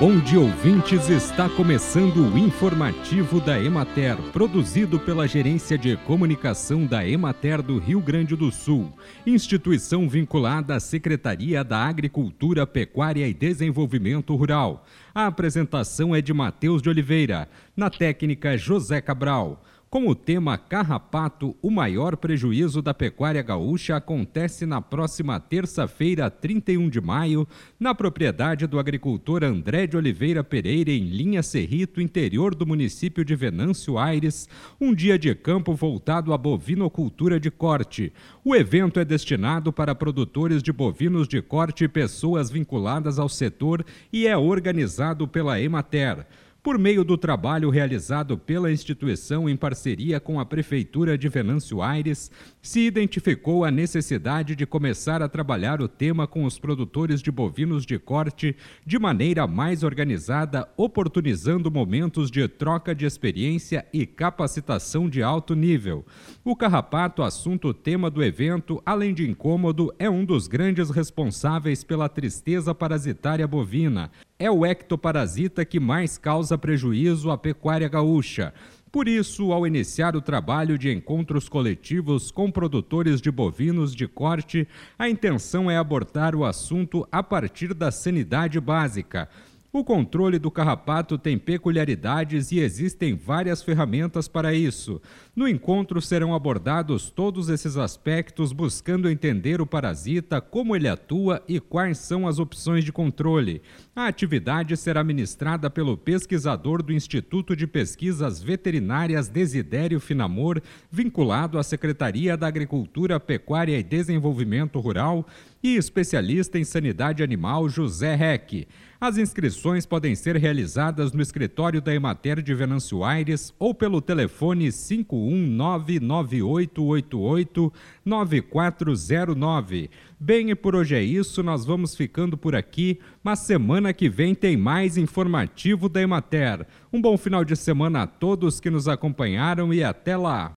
Bom dia, ouvintes. Está começando o informativo da Emater, produzido pela Gerência de Comunicação da Emater do Rio Grande do Sul, instituição vinculada à Secretaria da Agricultura, Pecuária e Desenvolvimento Rural. A apresentação é de Matheus de Oliveira, na técnica José Cabral. Com o tema Carrapato, o maior prejuízo da pecuária gaúcha acontece na próxima terça-feira, 31 de maio, na propriedade do agricultor André de Oliveira Pereira, em Linha Cerrito, interior do município de Venâncio Aires, um dia de campo voltado à bovinocultura de corte. O evento é destinado para produtores de bovinos de corte e pessoas vinculadas ao setor e é organizado pela Emater por meio do trabalho realizado pela instituição em parceria com a Prefeitura de Venâncio Aires, se identificou a necessidade de começar a trabalhar o tema com os produtores de bovinos de corte de maneira mais organizada, oportunizando momentos de troca de experiência e capacitação de alto nível. O carrapato, assunto tema do evento, além de incômodo, é um dos grandes responsáveis pela tristeza parasitária bovina é o ectoparasita que mais causa prejuízo à pecuária gaúcha. Por isso, ao iniciar o trabalho de encontros coletivos com produtores de bovinos de corte, a intenção é abordar o assunto a partir da sanidade básica o controle do carrapato tem peculiaridades e existem várias ferramentas para isso. No encontro serão abordados todos esses aspectos, buscando entender o parasita, como ele atua e quais são as opções de controle. A atividade será ministrada pelo pesquisador do Instituto de Pesquisas Veterinárias Desidério Finamor, vinculado à Secretaria da Agricultura, Pecuária e Desenvolvimento Rural, e especialista em sanidade animal José Reck. As inscrições podem ser realizadas no escritório da Emater de Venâncio Aires ou pelo telefone 51998889409. Bem, e por hoje é isso, nós vamos ficando por aqui, mas semana que vem tem mais informativo da Emater. Um bom final de semana a todos que nos acompanharam e até lá!